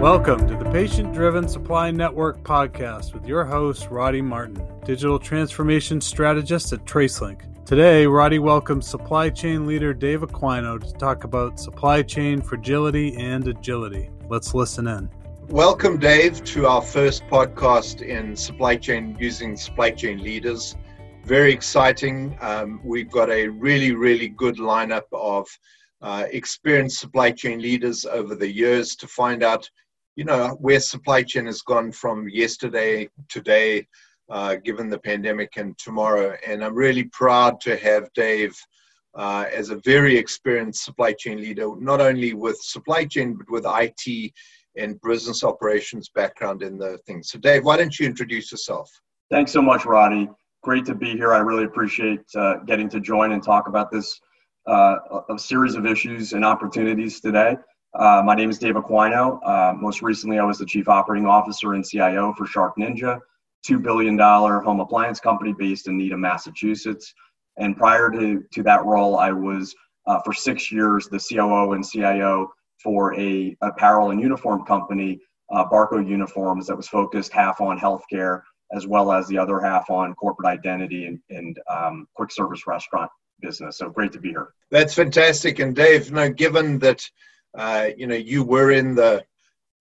Welcome to the Patient Driven Supply Network podcast with your host, Roddy Martin, digital transformation strategist at TraceLink. Today, Roddy welcomes supply chain leader Dave Aquino to talk about supply chain fragility and agility. Let's listen in. Welcome, Dave, to our first podcast in supply chain using supply chain leaders. Very exciting. Um, we've got a really, really good lineup of uh, experienced supply chain leaders over the years to find out, you know, where supply chain has gone from yesterday, today, uh, given the pandemic, and tomorrow. And I'm really proud to have Dave uh, as a very experienced supply chain leader, not only with supply chain, but with IT and business operations background in the thing. So, Dave, why don't you introduce yourself? Thanks so much, Roddy. Great to be here. I really appreciate uh, getting to join and talk about this uh, a series of issues and opportunities today. Uh, my name is Dave Aquino. Uh, most recently, I was the Chief Operating Officer and CIO for Shark Ninja, $2 billion home appliance company based in Needham, Massachusetts. And prior to, to that role, I was uh, for six years the COO and CIO for a apparel and uniform company, uh, Barco Uniforms, that was focused half on healthcare as well as the other half on corporate identity and, and um, quick service restaurant business. So great to be here. That's fantastic. And Dave, no, given that uh, you know you were in the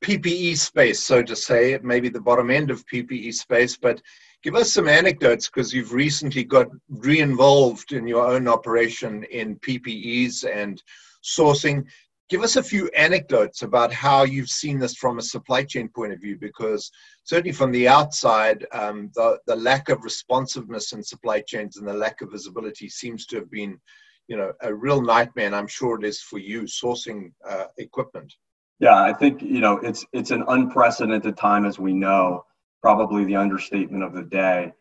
PPE space, so to say, maybe the bottom end of PPE space, but give us some anecdotes because you've recently got re-involved in your own operation in PPEs and sourcing. Give us a few anecdotes about how you've seen this from a supply chain point of view because certainly from the outside um, the, the lack of responsiveness in supply chains and the lack of visibility seems to have been you know a real nightmare and i'm sure it is for you sourcing uh, equipment. Yeah i think you know it's it's an unprecedented time as we know probably the understatement of the day.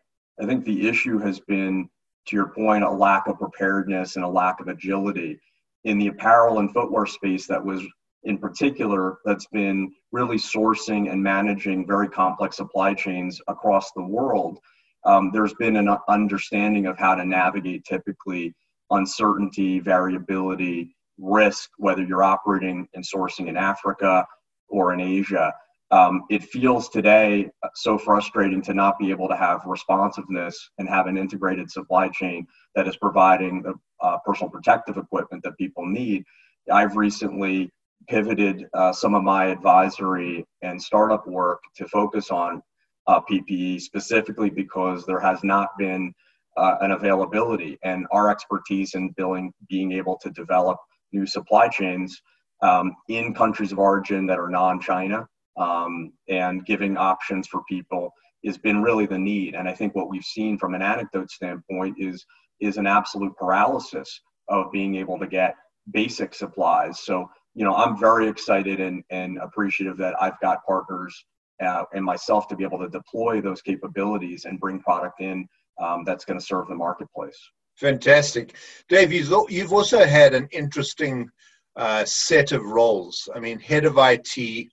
I think the issue has been to your point a lack of preparedness and a lack of agility in the apparel and footwear space that was in particular that's been really sourcing and managing very complex supply chains across the world. Um, there's been an understanding of how to navigate typically uncertainty variability risk whether you're operating and sourcing in africa or in asia um, it feels today so frustrating to not be able to have responsiveness and have an integrated supply chain that is providing the uh, personal protective equipment that people need. I've recently pivoted uh, some of my advisory and startup work to focus on uh, PPE specifically because there has not been uh, an availability and our expertise in billing, being able to develop new supply chains um, in countries of origin that are non-China um, and giving options for people has been really the need. And I think what we've seen from an anecdote standpoint is is an absolute paralysis of being able to get basic supplies. So you know, I'm very excited and, and appreciative that I've got partners uh, and myself to be able to deploy those capabilities and bring product in um, that's going to serve the marketplace. Fantastic. Dave, you've also had an interesting uh, set of roles. I mean, head of IT,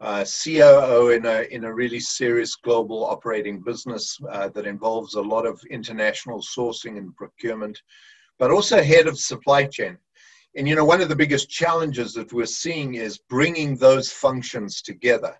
uh, COO in a, in a really serious global operating business uh, that involves a lot of international sourcing and procurement, but also head of supply chain. And you know, one of the biggest challenges that we're seeing is bringing those functions together.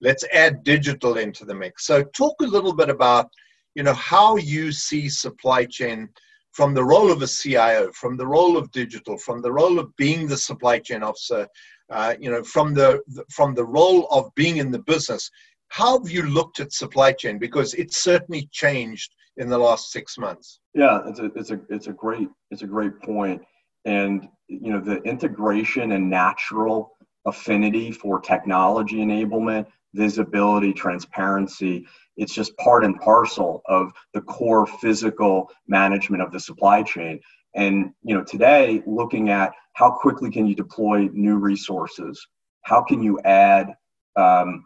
Let's add digital into the mix. So, talk a little bit about, you know, how you see supply chain from the role of a CIO, from the role of digital, from the role of being the supply chain officer, uh, you know, from the from the role of being in the business, how have you looked at supply chain? Because it's certainly changed in the last six months. Yeah, it's a it's a it's a great it's a great point, and you know the integration and natural affinity for technology enablement, visibility, transparency. It's just part and parcel of the core physical management of the supply chain. And you know, today, looking at how quickly can you deploy new resources, how can you add, um,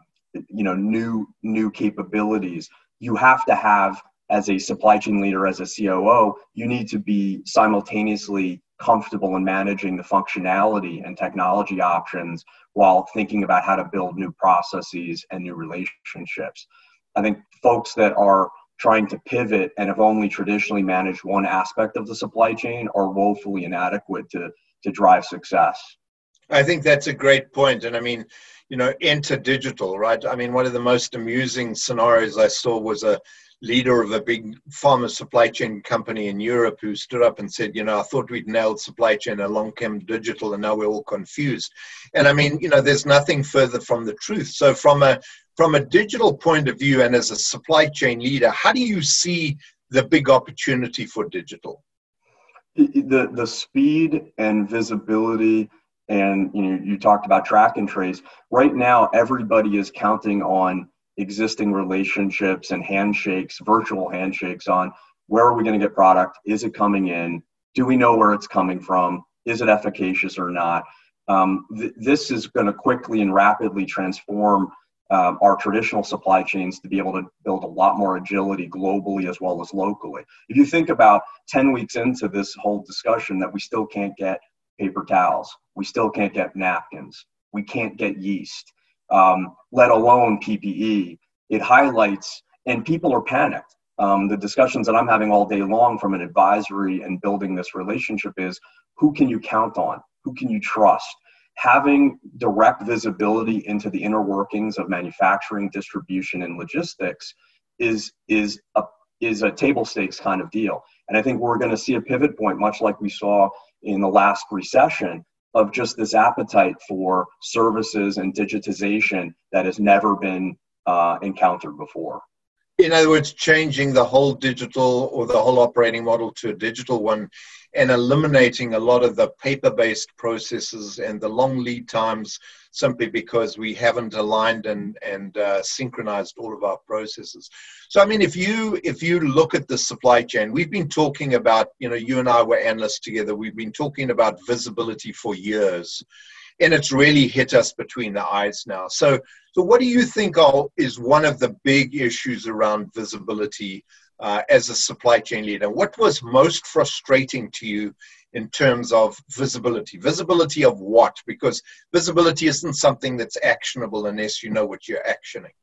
you know, new new capabilities. You have to have, as a supply chain leader, as a COO, you need to be simultaneously comfortable in managing the functionality and technology options while thinking about how to build new processes and new relationships. I think folks that are trying to pivot and have only traditionally managed one aspect of the supply chain are woefully inadequate to, to drive success. I think that's a great point. And I mean, you know, enter digital, right? I mean, one of the most amusing scenarios I saw was a leader of a big pharma supply chain company in Europe who stood up and said, you know, I thought we'd nailed supply chain along came digital and now we're all confused. And I mean, you know, there's nothing further from the truth. So from a from a digital point of view and as a supply chain leader, how do you see the big opportunity for digital? The the speed and visibility and you know you talked about track and trace. Right now everybody is counting on existing relationships and handshakes, virtual handshakes on where are we going to get product? Is it coming in? Do we know where it's coming from? Is it efficacious or not? Um, th- this is going to quickly and rapidly transform um, our traditional supply chains to be able to build a lot more agility globally as well as locally. If you think about 10 weeks into this whole discussion that we still can't get paper towels, we still can't get napkins, we can't get yeast, um, let alone PPE. It highlights, and people are panicked. Um, the discussions that I'm having all day long from an advisory and building this relationship is who can you count on? Who can you trust? Having direct visibility into the inner workings of manufacturing, distribution, and logistics is is a is a table stakes kind of deal. And I think we're going to see a pivot point, much like we saw in the last recession, of just this appetite for services and digitization that has never been uh, encountered before. In other words, changing the whole digital or the whole operating model to a digital one and eliminating a lot of the paper based processes and the long lead times simply because we haven't aligned and, and uh, synchronized all of our processes. So, I mean, if you if you look at the supply chain, we've been talking about, you know, you and I were analysts together. We've been talking about visibility for years, and it's really hit us between the eyes now. So, so what do you think is one of the big issues around visibility uh, as a supply chain leader? What was most frustrating to you in terms of visibility. Visibility of what? Because visibility isn't something that's actionable unless you know what you're actioning.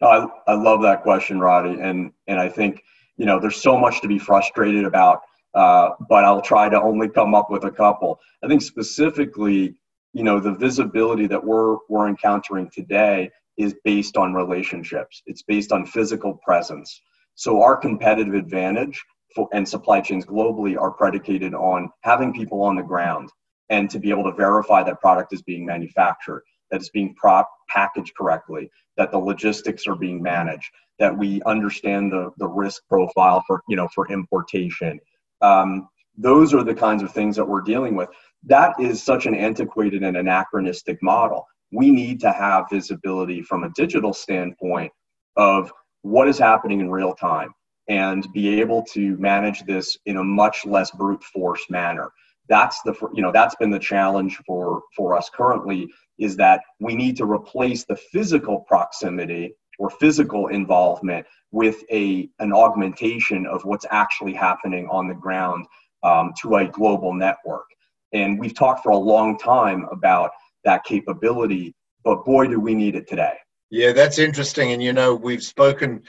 I, I love that question, Roddy. And, and I think, you know, there's so much to be frustrated about, uh, but I'll try to only come up with a couple. I think specifically, you know, the visibility that we're, we're encountering today is based on relationships. It's based on physical presence. So our competitive advantage for, and supply chains globally are predicated on having people on the ground and to be able to verify that product is being manufactured, that it's being prop, packaged correctly, that the logistics are being managed, that we understand the, the risk profile for, you know, for importation. Um, those are the kinds of things that we're dealing with. That is such an antiquated and anachronistic model. We need to have visibility from a digital standpoint of what is happening in real time and be able to manage this in a much less brute force manner that's the you know that's been the challenge for for us currently is that we need to replace the physical proximity or physical involvement with a an augmentation of what's actually happening on the ground um, to a global network. And we've talked for a long time about that capability but boy do we need it today. Yeah that's interesting. And you know we've spoken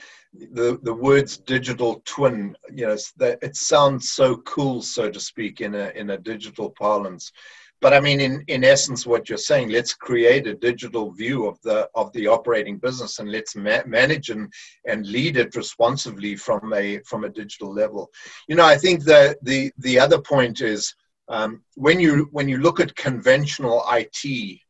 the the words digital twin you know it sounds so cool so to speak in a in a digital parlance but i mean in in essence what you're saying let's create a digital view of the of the operating business and let's ma- manage and and lead it responsively from a from a digital level. You know i think the the the other point is um, when you when you look at conventional IT,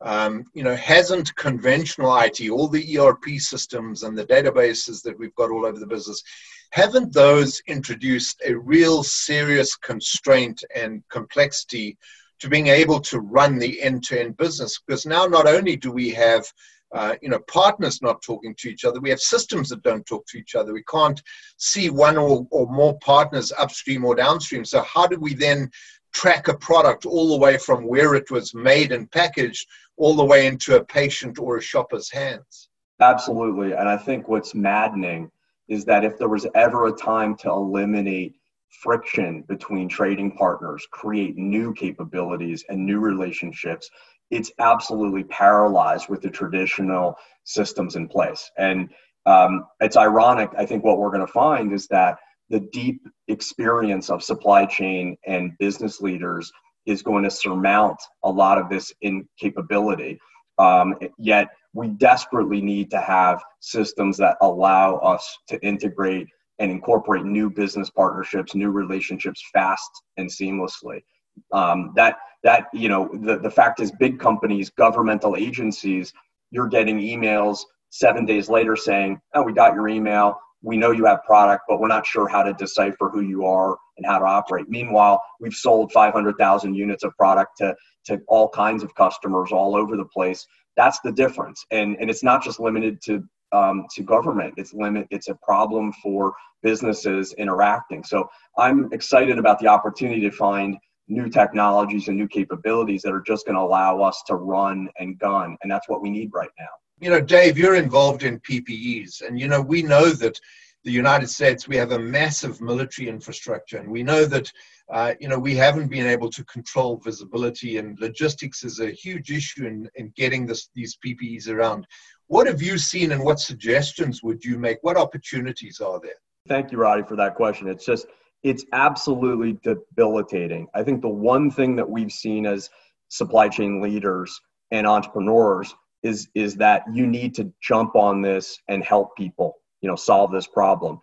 um, you know, hasn't conventional IT, all the ERP systems and the databases that we've got all over the business, haven't those introduced a real serious constraint and complexity to being able to run the end-to-end business? Because now not only do we have uh, you know, partners not talking to each other. We have systems that don't talk to each other. We can't see one or, or more partners upstream or downstream. So how do we then track a product all the way from where it was made and packaged all the way into a patient or a shopper's hands. Absolutely. And I think what's maddening is that if there was ever a time to eliminate friction between trading partners, create new capabilities and new relationships, it's absolutely paralyzed with the traditional systems in place. And um, it's ironic, I think what we're going to find is that the deep experience of supply chain and business leaders is going to surmount a lot of this incapability. Um, yet we desperately need to have systems that allow us to integrate and incorporate new business partnerships, new relationships fast and seamlessly. Um, that that you know the, the fact is big companies, governmental agencies, you're getting emails seven days later saying, "Oh, we got your email. We know you have product, but we're not sure how to decipher who you are and how to operate." Meanwhile, we've sold 500,000 units of product to to all kinds of customers all over the place. That's the difference, and and it's not just limited to um, to government. It's limit. It's a problem for businesses interacting. So I'm excited about the opportunity to find new technologies and new capabilities that are just going to allow us to run and gun, and that's what we need right now. You know, Dave, you're involved in PPEs, and you know we know that the United States we have a massive military infrastructure, and we know that uh, you know we haven't been able to control visibility, and logistics is a huge issue in, in getting this, these PPEs around. What have you seen and what suggestions would you make? What opportunities are there? Thank you, Roddy, for that question. It's just, it's absolutely debilitating. I think the one thing that we've seen as supply chain leaders and entrepreneurs is, is that you need to jump on this and help people, you know, solve this problem.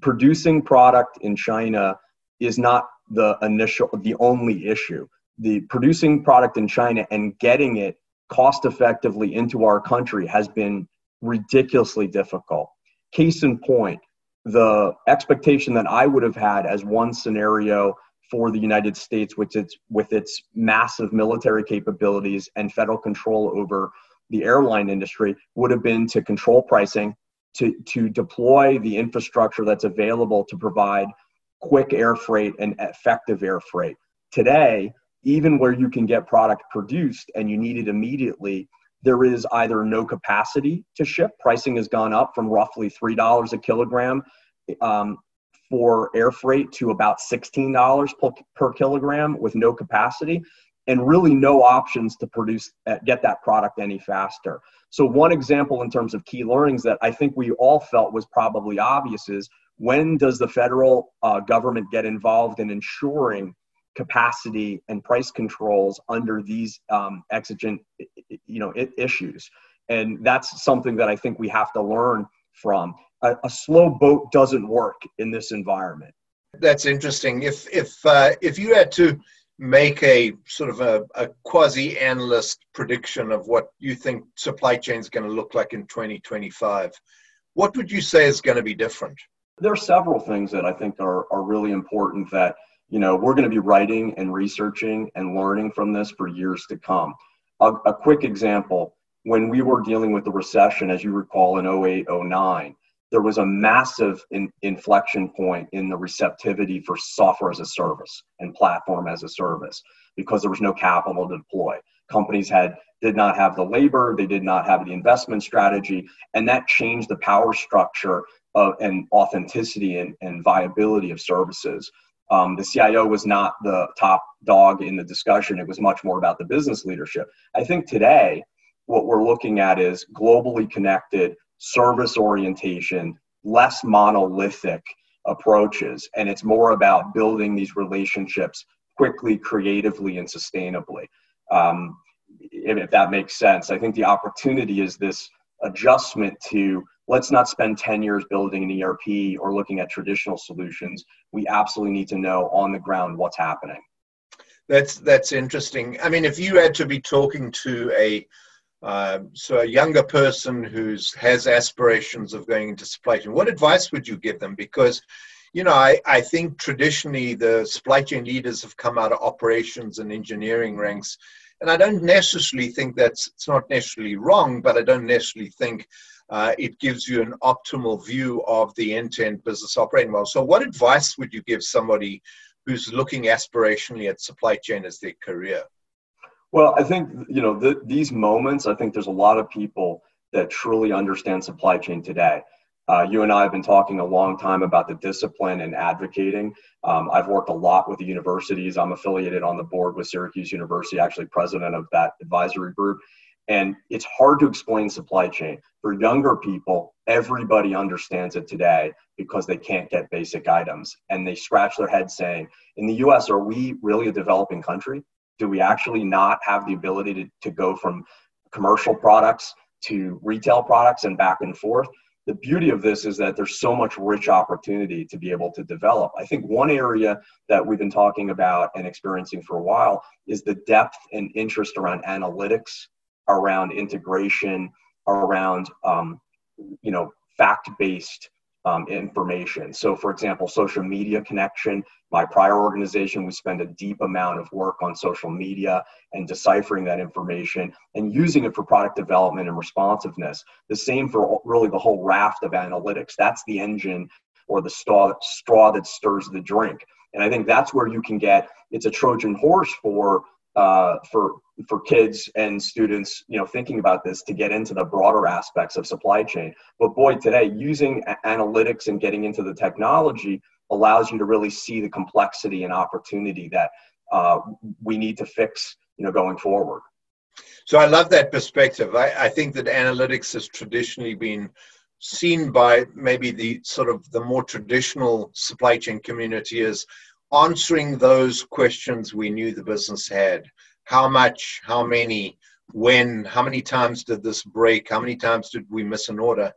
Producing product in China is not the initial, the only issue. The producing product in China and getting it cost effectively into our country has been ridiculously difficult. Case in point, the expectation that I would have had as one scenario for the United States with its with its massive military capabilities and federal control over the airline industry would have been to control pricing, to to deploy the infrastructure that's available to provide quick air freight and effective air freight. Today, even where you can get product produced and you need it immediately, there is either no capacity to ship. Pricing has gone up from roughly $3 a kilogram um, for air freight to about $16 per, per kilogram with no capacity and really no options to produce uh, get that product any faster so one example in terms of key learnings that i think we all felt was probably obvious is when does the federal uh, government get involved in ensuring capacity and price controls under these um, exigent you know issues. And that's something that i think we have to learn from. A, a slow boat doesn't work in this environment. That's interesting. If if uh, if you had to make a sort of a, a quasi analyst prediction of what you think supply chain is going to look like in 2025 what would you say is going to be different? There are several things that i think are, are really important that you know, we're going to be writing and researching and learning from this for years to come. A, a quick example when we were dealing with the recession, as you recall, in 08, 09, there was a massive in, inflection point in the receptivity for software as a service and platform as a service because there was no capital to deploy. Companies had did not have the labor, they did not have the investment strategy, and that changed the power structure of, and authenticity and, and viability of services. Um, the CIO was not the top dog in the discussion. It was much more about the business leadership. I think today, what we're looking at is globally connected service orientation, less monolithic approaches. And it's more about building these relationships quickly, creatively, and sustainably. Um, if, if that makes sense, I think the opportunity is this adjustment to let's not spend 10 years building an ERP or looking at traditional solutions. We absolutely need to know on the ground what's happening. That's that's interesting. I mean, if you had to be talking to a uh, so a younger person who's has aspirations of going into supply chain, what advice would you give them? Because you know, I, I think traditionally the supply chain leaders have come out of operations and engineering ranks. And I don't necessarily think that's it's not necessarily wrong, but I don't necessarily think uh, it gives you an optimal view of the end-to-end business operating model. So, what advice would you give somebody who's looking aspirationally at supply chain as their career? Well, I think you know the, these moments. I think there's a lot of people that truly understand supply chain today. Uh, you and I have been talking a long time about the discipline and advocating. Um, I've worked a lot with the universities. I'm affiliated on the board with Syracuse University, actually president of that advisory group. And it's hard to explain supply chain. For younger people, everybody understands it today because they can't get basic items. And they scratch their head saying, in the US, are we really a developing country? Do we actually not have the ability to, to go from commercial products to retail products and back and forth? The beauty of this is that there's so much rich opportunity to be able to develop. I think one area that we've been talking about and experiencing for a while is the depth and interest around analytics, around integration, around um, you know fact-based um, information. So, for example, social media connection. My prior organization, we spend a deep amount of work on social media and deciphering that information and using it for product development and responsiveness. The same for really the whole raft of analytics. That's the engine or the straw, straw that stirs the drink. And I think that's where you can get it's a Trojan horse for uh, for for kids and students, you know, thinking about this to get into the broader aspects of supply chain. But boy, today using analytics and getting into the technology allows you to really see the complexity and opportunity that uh, we need to fix, you know, going forward. So I love that perspective. I, I think that analytics has traditionally been seen by maybe the sort of the more traditional supply chain community as answering those questions we knew the business had how much, how many, when, how many times did this break, how many times did we miss an order.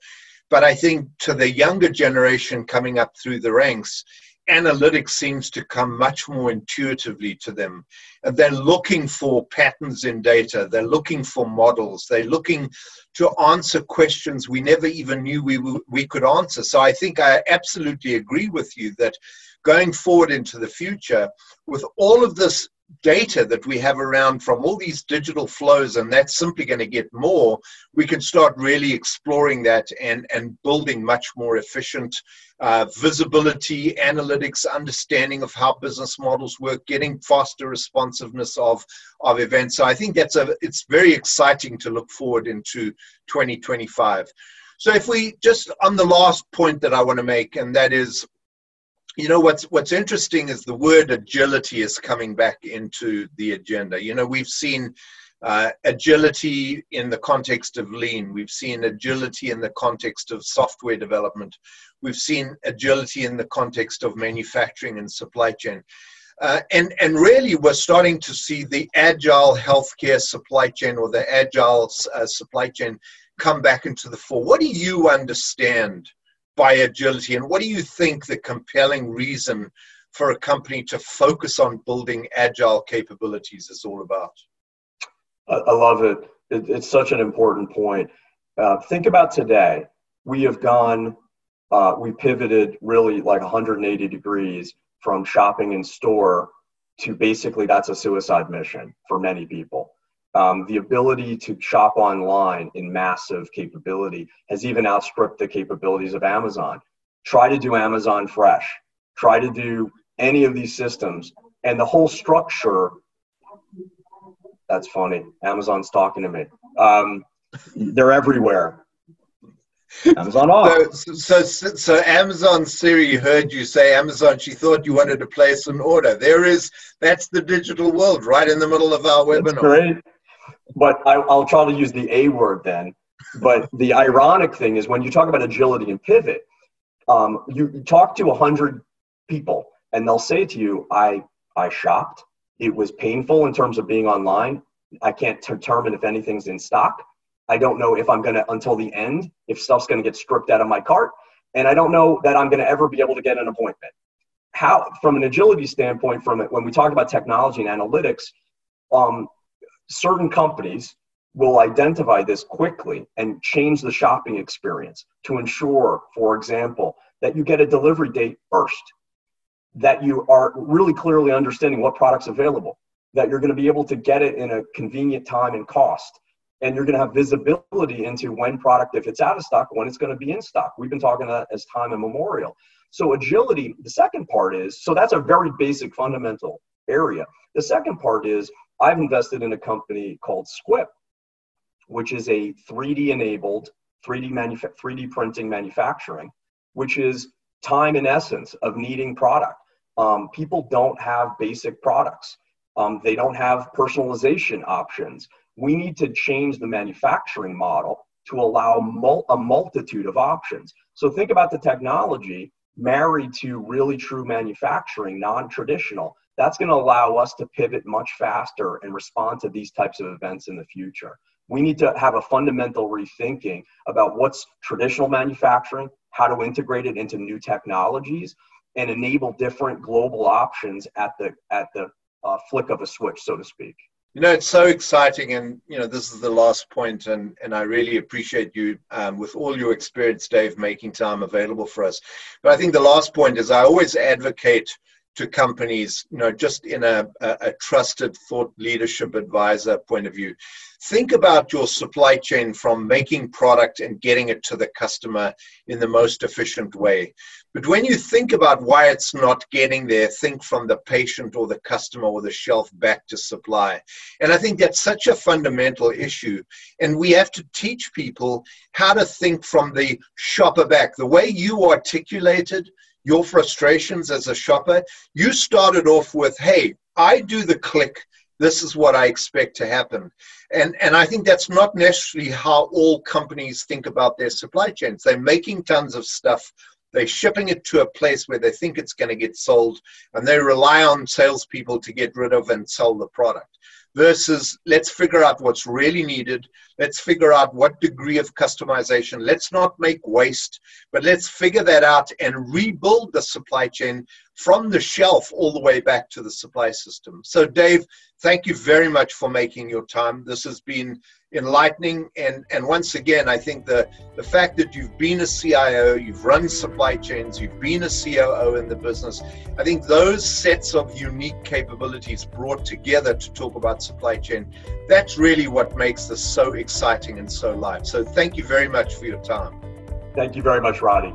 But I think to the younger generation coming up through the ranks, analytics seems to come much more intuitively to them. And they're looking for patterns in data, they're looking for models, they're looking to answer questions we never even knew we, we could answer. So I think I absolutely agree with you that going forward into the future, with all of this data that we have around from all these digital flows, and that's simply going to get more, we can start really exploring that and, and building much more efficient uh, visibility, analytics, understanding of how business models work, getting faster responsiveness of, of events. So I think that's a it's very exciting to look forward into 2025. So if we just on the last point that I want to make, and that is you know what's what's interesting is the word agility is coming back into the agenda. You know we've seen uh, agility in the context of lean. We've seen agility in the context of software development. We've seen agility in the context of manufacturing and supply chain. Uh, and and really we're starting to see the agile healthcare supply chain or the agile uh, supply chain come back into the fore. What do you understand by agility? And what do you think the compelling reason for a company to focus on building agile capabilities is all about? I love it. It's such an important point. Uh, think about today. We have gone, uh, we pivoted really like 180 degrees from shopping in store to basically that's a suicide mission for many people. Um, the ability to shop online in massive capability has even outstripped the capabilities of Amazon. Try to do Amazon Fresh, try to do any of these systems, and the whole structure. That's funny. Amazon's talking to me. Um, they're everywhere. Amazon off. So, so, so, Amazon Siri heard you say Amazon. She thought you wanted to place an order. There is that's the digital world right in the middle of our webinar. That's great but I, will try to use the A word then. But the ironic thing is when you talk about agility and pivot, um, you talk to a hundred people and they'll say to you, I, I shopped. It was painful in terms of being online. I can't determine if anything's in stock. I don't know if I'm going to, until the end, if stuff's going to get stripped out of my cart. And I don't know that I'm going to ever be able to get an appointment. How, from an agility standpoint, from it, when we talk about technology and analytics, um, certain companies will identify this quickly and change the shopping experience to ensure, for example, that you get a delivery date first, that you are really clearly understanding what product's available, that you're going to be able to get it in a convenient time and cost, and you're going to have visibility into when product, if it's out of stock, when it's going to be in stock. We've been talking that as time immemorial. So agility, the second part is, so that's a very basic fundamental area. The second part is I've invested in a company called Squip, which is a 3D enabled 3D manuf- 3D printing manufacturing, which is time in essence of needing product. Um, people don't have basic products. Um, they don't have personalization options. We need to change the manufacturing model to allow mul- a multitude of options. So think about the technology married to really true manufacturing, non-traditional that's going to allow us to pivot much faster and respond to these types of events in the future. We need to have a fundamental rethinking about what's traditional manufacturing, how to integrate it into new technologies, and enable different global options at the at the uh, flick of a switch, so to speak. You know, it's so exciting, and you know, this is the last point, and and I really appreciate you um, with all your experience, Dave, making time available for us. But I think the last point is I always advocate to companies, you know, just in a, a, trusted thought leadership advisor point of view. Think about your supply chain from making product and getting it to the customer in the most efficient way. But when you think about why it's not getting there, think from the patient or the customer or the shelf back to supply. And I think that's such a fundamental issue. And we have to teach people how to think from the shopper back. The way you articulated your frustrations as a shopper, you started off with, hey, I do the click. This is what I expect to happen. And, and I think that's not necessarily how all companies think about their supply chains. They're making tons of stuff. They're shipping it to a place where they think it's going to get sold, and they rely on salespeople to get rid of and sell the product versus let's figure out what's really needed. Let's figure out what degree of customization. Let's not make waste, but let's figure that out and rebuild the supply chain from the shelf all the way back to the supply system. So, Dave, thank you very much for making your time. This has been enlightening. And, and once again, I think the, the fact that you've been a CIO, you've run supply chains, you've been a COO in the business, I think those sets of unique capabilities brought together to talk about supply chain, that's really what makes this so exciting and so live. So thank you very much for your time. Thank you very much, Roddy.